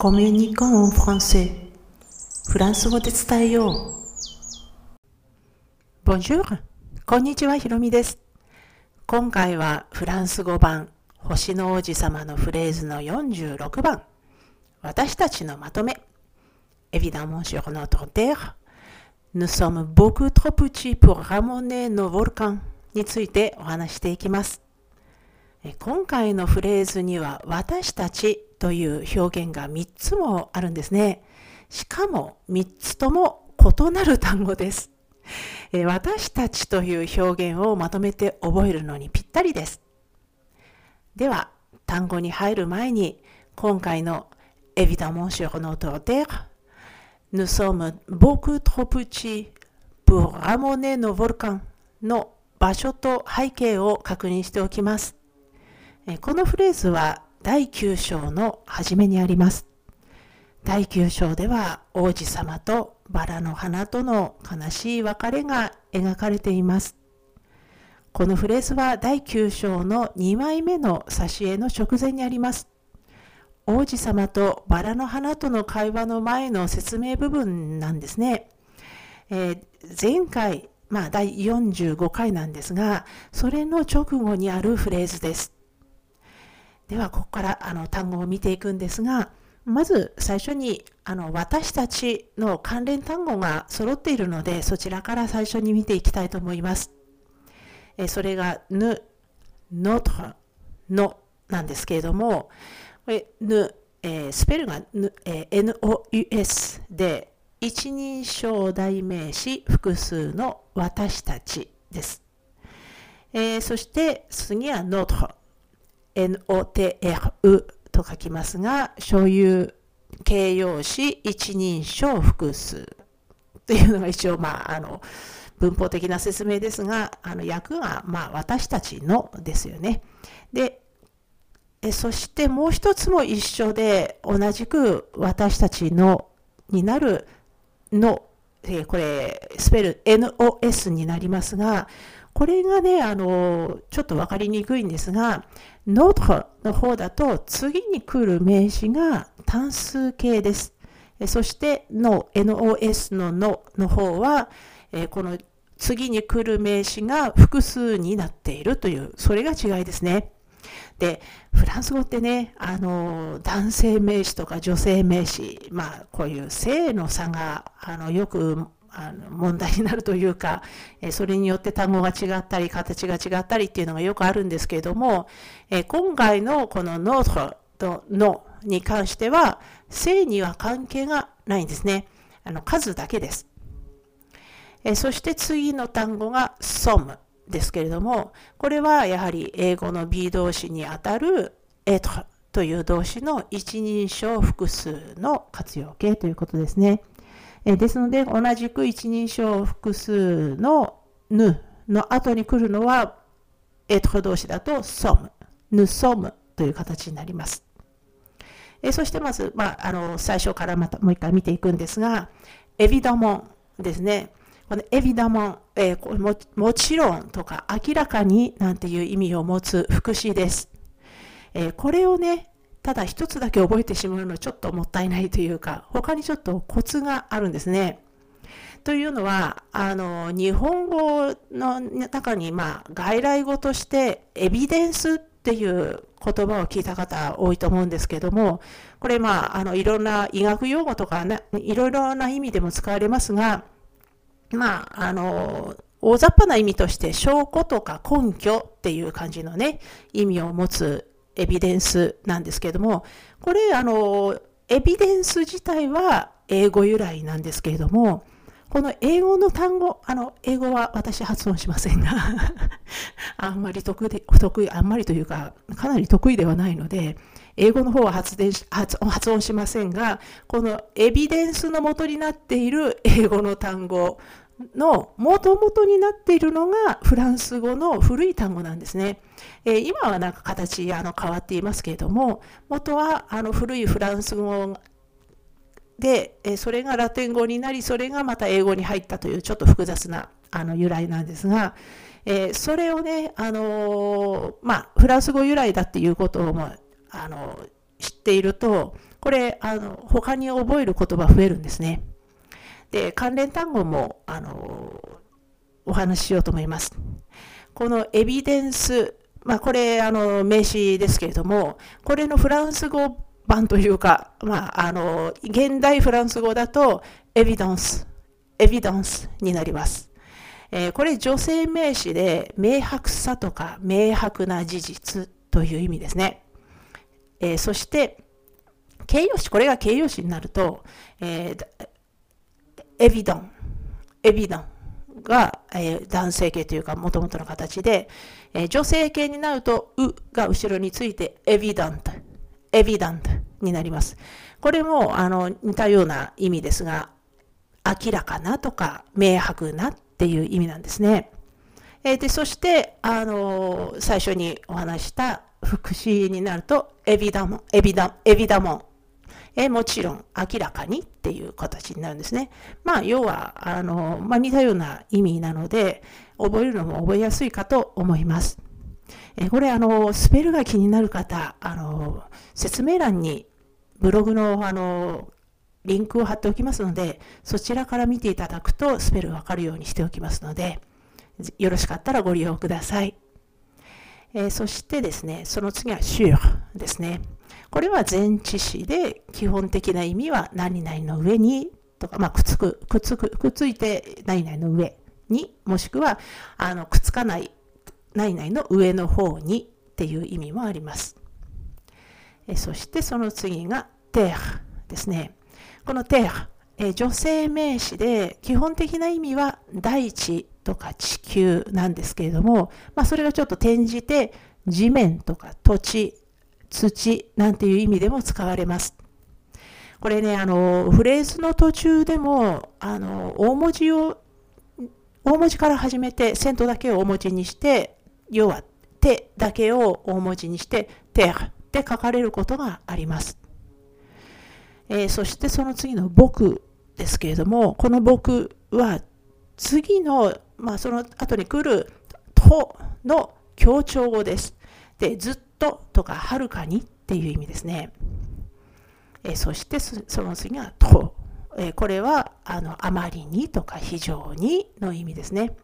コミュニコンフランセフランス語で伝えよう。Bonjour! こんにちは、ひろみです。今回はフランス語版星の王子様のフレーズの46番私たちのまとめ Évidemment sur notre terre Nous sommes beaucoup trop petits pour ramener nos volcans についてお話していきます。今回のフレーズには私たちという表現が3つもあるんですね。しかも3つとも異なる単語です。え私たちという表現をまとめて覚えるのにぴったりです。では、単語に入る前に今回の Évidemment sur notre terre, nous sommes beaucoup trop petits pour ramener nos volcans の場所と背景を確認しておきます。このフレーズは第9章の初めにあります。第9章では王子様とバラの花との悲しい別れが描かれています。このフレーズは第9章の2枚目の挿絵の直前にあります。王子様とバラの花との会話の前の説明部分なんですね。えー、前回、まあ第45回なんですが、それの直後にあるフレーズです。ではここからあの単語を見ていくんですがまず最初にあの私たちの関連単語が揃っているのでそちらから最初に見ていきたいと思います。えそれがぬ、のと、のなんですけれどもこれぬ、えー、スペルが、えー、NOUS で一人称代名詞複数の私たちです。えー、そして次はの」と NOTRE と書きますが、所有形容詞一人称複数というのが一応、まあ、あの、文法的な説明ですが、あの訳が、まあ、私たちのですよね。で、えそしてもう一つも一緒で、同じく私たちのになるの、えこれ、スペル NOS になりますが、これがね、あの、ちょっと分かりにくいんですが、notre の方だと次に来る名詞が単数形です。そしての nos ののの方は、この次に来る名詞が複数になっているという、それが違いですね。で、フランス語ってね、あの、男性名詞とか女性名詞、まあ、こういう性の差が、あの、よくあの問題になるというか、えそれによって単語が違ったり形が違ったりっていうのがよくあるんですけれども、え今回のこの notre と no に関しては性には関係がないんですね。あの数だけです。えそして次の単語が some ですけれども、これはやはり英語の B 動詞にあたる être という動詞の一人称複数の活用形ということですね。えですので、同じく一人称複数のぬの後に来るのは、エト動詞だと som、ぬ som という形になります。えそしてまず、まあ、あの最初からまたもう一回見ていくんですが、エビダモンですね。このエビダモン、えー、ももちろんとか明らかになんていう意味を持つ副詞です。えー、これをね、ただ一つだけ覚えてしまうのはちょっともったいないというか、他にちょっとコツがあるんですね。というのは、あの、日本語の中に、まあ、外来語として、エビデンスっていう言葉を聞いた方多いと思うんですけども、これ、まあ、あの、いろんな医学用語とか、ね、いろいろな意味でも使われますが、まあ、あの、大雑把な意味として、証拠とか根拠っていう感じのね、意味を持つエビデンスなんですけれども、これ、あの、エビデンス自体は英語由来なんですけれども、この英語の単語、あの、英語は私発音しませんが あんまり得で、得意、あんまりというか、かなり得意ではないので、英語の方は発電発発音しませんが、このエビデンスの元になっている英語の単語の元々になっているのがフランス語の古い単語なんですね。えー、今はなんか形あの変わっていますけれども、元はあの古いフランス語で、えー、それがラテン語になり、それがまた英語に入ったというちょっと複雑なあの由来なんですが、えー、それをね、あのまあ、フランス語由来だっていうことを、まあ、あの知っていると、これ、あの他に覚える言葉増えるんですね。で、関連単語もあのお話ししようと思います。このエビデンス、まあ、これあの名詞ですけれども、これのフランス語版というか、まあ、あの現代フランス語だとエビデンス、エビデンスになります。えー、これ女性名詞で明白さとか明白な事実という意味ですね。えー、そして形容詞、これが形容詞になると、えー、エビドン、エビドンが、えー、男性形というかもともとの形で、えー、女性形になると、うが後ろについてエビダント、エビダントになります。これもあの似たような意味ですが、明らかなとか明白なっていう意味なんですね。えー、でそして、あの、最初にお話した副詞になると、エビダモン、エビダエビダモン。えもちろん明らかにっていう形になるんですね。まあ、要は、あの、まあ、似たような意味なので、覚えるのも覚えやすいかと思います。えこれ、あの、スペルが気になる方、あの、説明欄にブログの、あの、リンクを貼っておきますので、そちらから見ていただくとスペルがわかるようにしておきますので、よろしかったらご利用ください。えー、そしてですね、その次は sur ですね。これは前置詞で、基本的な意味は何々の上にとか、まあ、くっつく、くっつく、くっついて何々の上に、もしくは、あの、くっつかない何々の上の方にっていう意味もあります。えそしてその次が terre ですね。この terre、え女性名詞で基本的な意味は大地とか地球なんですけれども、まあ、それがちょっと転じて地面とか土地、土なんていう意味でも使われます。これね、あの、フレーズの途中でも、あの、大文字を、大文字から始めて、セントだけを大文字にして、要は手だけを大文字にして、テーって書かれることがあります。えー、そしてその次の僕ですけれども、この僕は次の、まあ、その後に来るとの強調語です。で、ずっととかはるかにっていう意味ですね。えそしてその次はと。えこれはあのあまりにとか非常にの意味ですね。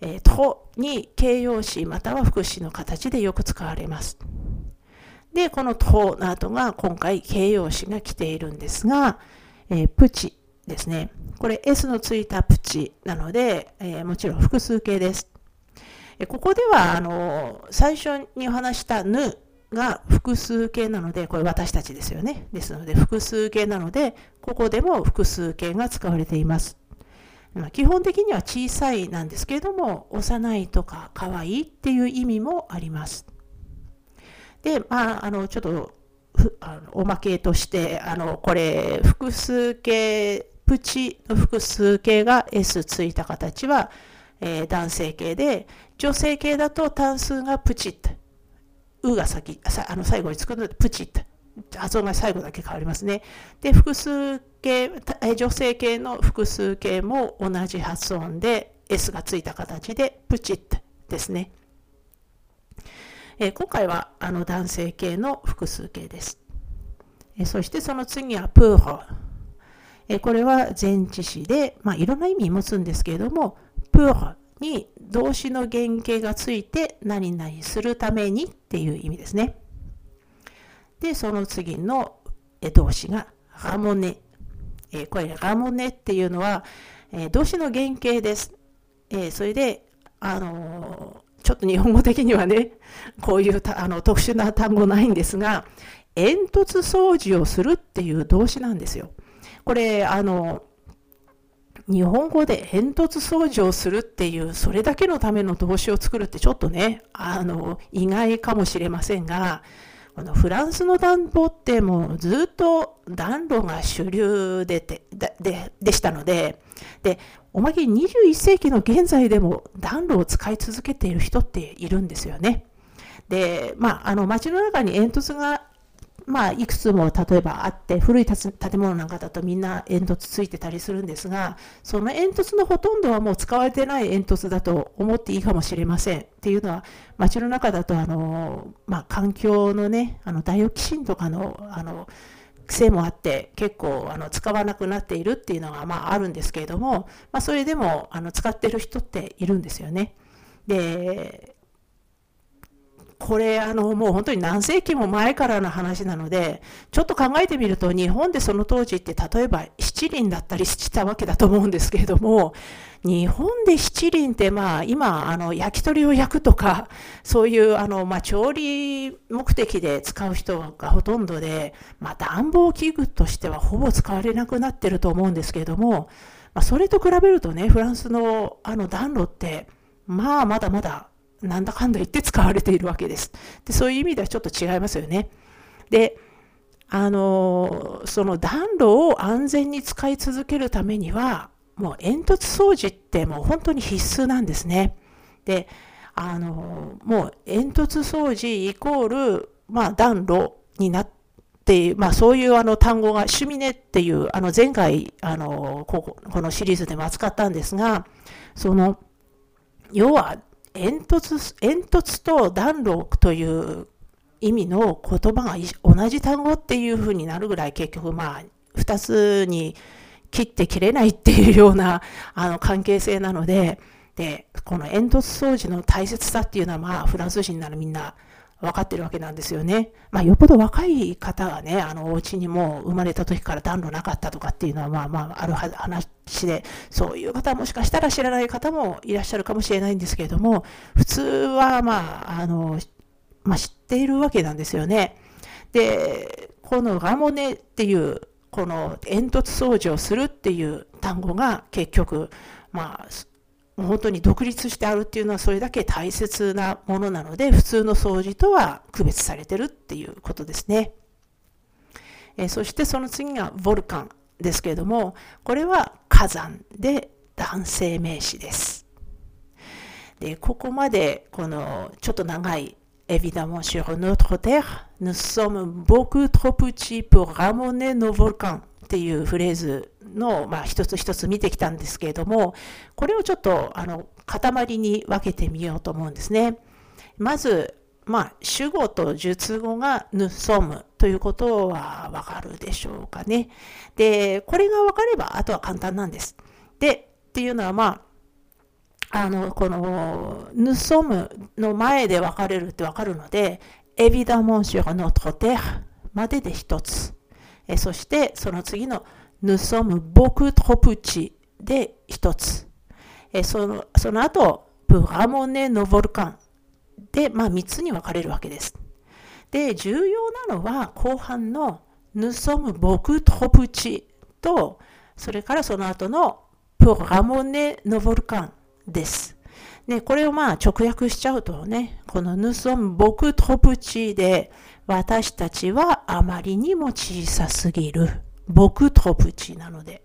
えとに形容詞または副詞の形でよく使われます。で、このとの後が今回形容詞が来ているんですが、えプチですね。これ S のついたプチなので、えー、もちろん複数形です。えここではあの最初にお話したぬが複数形なので、これ私たちですよね。ですので複数形なので、ここでも複数形が使われています。ま、基本的には小さいなんですけれども、幼いとか可愛いっていう意味もあります。で、まあ、あの、ちょっとあのおまけとして、あの、これ、複数形プチの複数形が S ついた形は、えー、男性形で、女性形だと単数がプチッと。うが先、さあの最後につくのでプチッと。発音が最後だけ変わりますね。で、複数形、女性形の複数形も同じ発音で S がついた形でプチッとですね。えー、今回はあの男性形の複数形です。えー、そしてその次はプーホ。えこれは前置詞で、まあ、いろんな意味持つんですけれども、プーに動詞の原型がついて何々するためにっていう意味ですね。で、その次の動詞がラモネ。えこれラモネっていうのは、え動詞の原型です。えそれで、あのちょっと日本語的にはね、こういうあの特殊な単語ないんですが、煙突掃除をするっていう動詞なんですよ。これ、あの、日本語で煙突掃除をするっていう、それだけのための動詞を作るってちょっとね、あの、意外かもしれませんが、このフランスの暖房ってもうずっと暖炉が主流でてででしたので、で、おまけに21世紀の現在でも暖炉を使い続けている人っているんですよね。で、まあ、あの街の中に煙突がまあ、いくつも例えばあって古い建物なんかだとみんな煙突ついてたりするんですがその煙突のほとんどはもう使われてない煙突だと思っていいかもしれませんっていうのは街の中だとあの、まあ、環境のねあのダイオキシンとかのあの癖もあって結構あの使わなくなっているっていうのがまああるんですけれども、まあ、それでもあの使ってる人っているんですよね。でこれあのもう本当に何世紀も前からの話なのでちょっと考えてみると日本でその当時って例えば七輪だったりしてたわけだと思うんですけれども日本で七輪ってまあ今あの焼き鳥を焼くとかそういうあのまあ調理目的で使う人がほとんどで、まあ、暖房器具としてはほぼ使われなくなってると思うんですけれども、まあ、それと比べるとねフランスのあの暖炉ってまあまだまだなんだかんだ言って使われているわけです。でそういう意味ではちょっと違いますよね。で、あの、その暖炉を安全に使い続けるためには、もう煙突掃除ってもう本当に必須なんですね。で、あの、もう煙突掃除イコール、まあ暖炉になって、まあそういうあの単語が、シュミネっていう、あの前回、あの、ここのシリーズでも扱ったんですが、その、要は煙突煙突と暖炉という意味の言葉が同じ単語っていうふうになるぐらい結局まあ2つに切って切れないっていうような あの関係性なのででこの煙突掃除の大切さっていうのはまあフランス人ならみんな分かってるわけなんですよね。まあ、よっぽど若い方がね、あの、お家にもう生まれた時から暖炉なかったとかっていうのは、まあまあ、ある話で、そういう方はもしかしたら知らない方もいらっしゃるかもしれないんですけれども、普通は、まあ、あの、まあ、知っているわけなんですよね。で、このラモネっていう、この煙突掃除をするっていう単語が結局、まあ、もう本当に独立してあるっていうのはそれだけ大切なものなので普通の掃除とは区別されてるっていうことですね。えそしてその次がボルカンですけれどもこれは火山で男性名詞です。でここまでこのちょっと長い Évidemment sur notre terre, nous sommes beaucoup trop petits pour ramener nos volcans っていうフレーズの、まあ、一つ一つ見てきたんですけれども、これをちょっとあの塊に分けてみようと思うんですね。まず、まあ、主語と述語がヌソムということはわかるでしょうかね。で、これが分かれば、あとは簡単なんです。で、っていうのは、まあ、あの、この、ヌソムの前で分かれるって分かるので、エビダモンシュラノトテまでで一つ。そして、その次の nous sommes beaucoup trop petits で一つ。えそのその後、プラモネ・ノボルカンで、まあ、3つに分かれるわけです。で、重要なのは後半の nous sommes beaucoup trop petits と、それからその後のプラモネ・ノボルカンです。で、これをまあ直訳しちゃうとね、この nous sommes beaucoup trop petits で、私たちはあまりにも小さすぎる。僕トプチなので。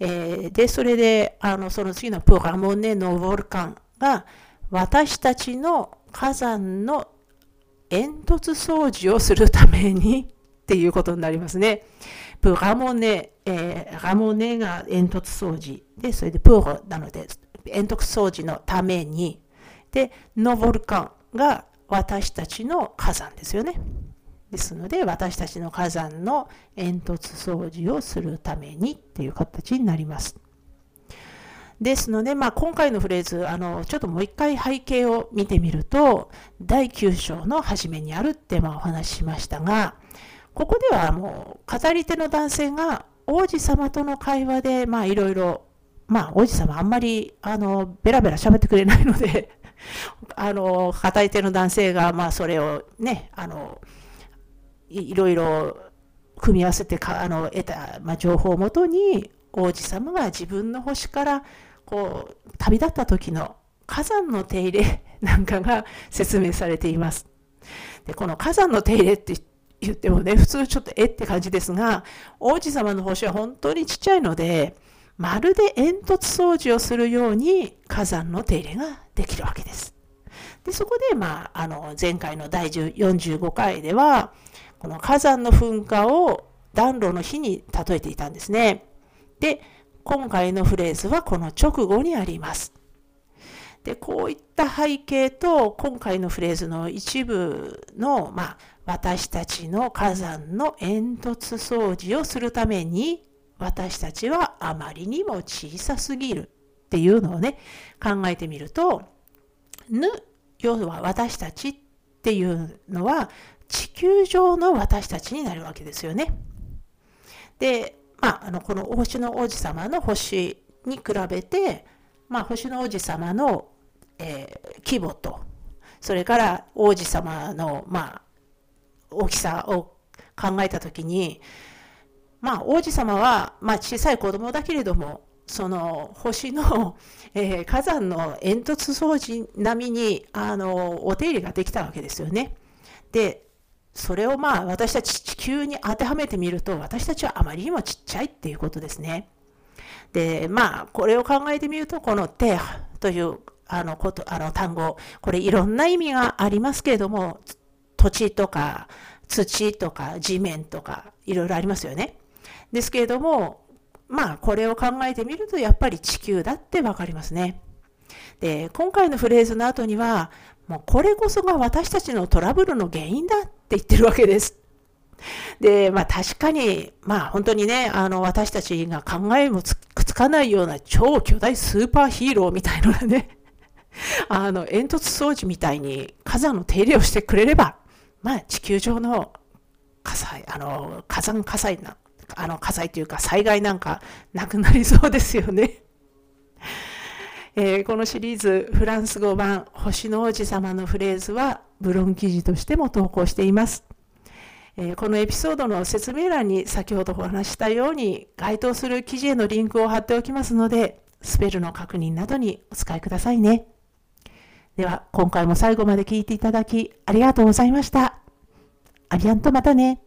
えー、で、それで、あの、その次のプラモネのボルカンが、私たちの火山の煙突掃除をするためにっていうことになりますね。プラモネ、えー、ラモネが煙突掃除。で、それでプールなので、煙突掃除のために。で、ノボルカンが私たちの火山ですよね。ですので私たちの火山の煙突掃除をするためにっていう形になります。ですので、まあ、今回のフレーズあのちょっともう一回背景を見てみると第9章の初めにあるってまあお話ししましたがここではもう語り手の男性が王子様との会話でまいろいろまあ王子様あんまりあのベラベラ喋ってくれないので あの語り手の男性がまあそれをねあのいろいろ組み合わせてかあの得た、まあ、情報をもとに王子様が自分の星からこう旅立った時の火山の手入れ なんかが説明されています。でこの火山の手入れって言ってもね普通ちょっとえって感じですが王子様の星は本当にちっちゃいのでまるで煙突掃除をするように火山の手入れができるわけです。でそこで、まあ、あの前回の第45回ではこの火山の噴火を暖炉の火に例えていたんですね。で、今回のフレーズはこの直後にあります。で、こういった背景と今回のフレーズの一部の、まあ、私たちの火山の煙突掃除をするために私たちはあまりにも小さすぎるっていうのをね考えてみるとぬ要は私たちっていうのは地球上の私たちになるわけですよね。で、まあ、あのこの星の王子様の星に比べて、まあ、星の王子様の、えー、規模とそれから王子様の、まあ、大きさを考えた時にまあ王子様は、まあ、小さい子供だけれどもその星の、えー、火山の煙突掃除並みにあのお手入れができたわけですよね。でそれをまあ私たち地球に当てはめてみると私たちはあまりにもちっちゃいっていうことですね。でまあこれを考えてみるとこの「手」というあのことあの単語これいろんな意味がありますけれども土地とか土とか地面とかいろいろありますよね。ですけれどもまあこれを考えてみるとやっぱり地球だってわかりますね。で今回のフレーズの後にはもうこれこそが私たちのトラブルの原因だって言ってるわけです。で、まあ確かに、まあ本当にね、あの私たちが考えもつかないような超巨大スーパーヒーローみたいのがね、あの煙突掃除みたいに火山の手入れをしてくれれば、まあ地球上の火災、あの火山火災な、あの火災というか災害なんかなくなりそうですよね。えー、このシリーズフランス語版星の王子様のフレーズはブログ記事としても投稿しています。えー、このエピソードの説明欄に先ほどお話したように該当する記事へのリンクを貼っておきますのでスペルの確認などにお使いくださいね。では今回も最後まで聞いていただきありがとうございました。アビアンとまたね。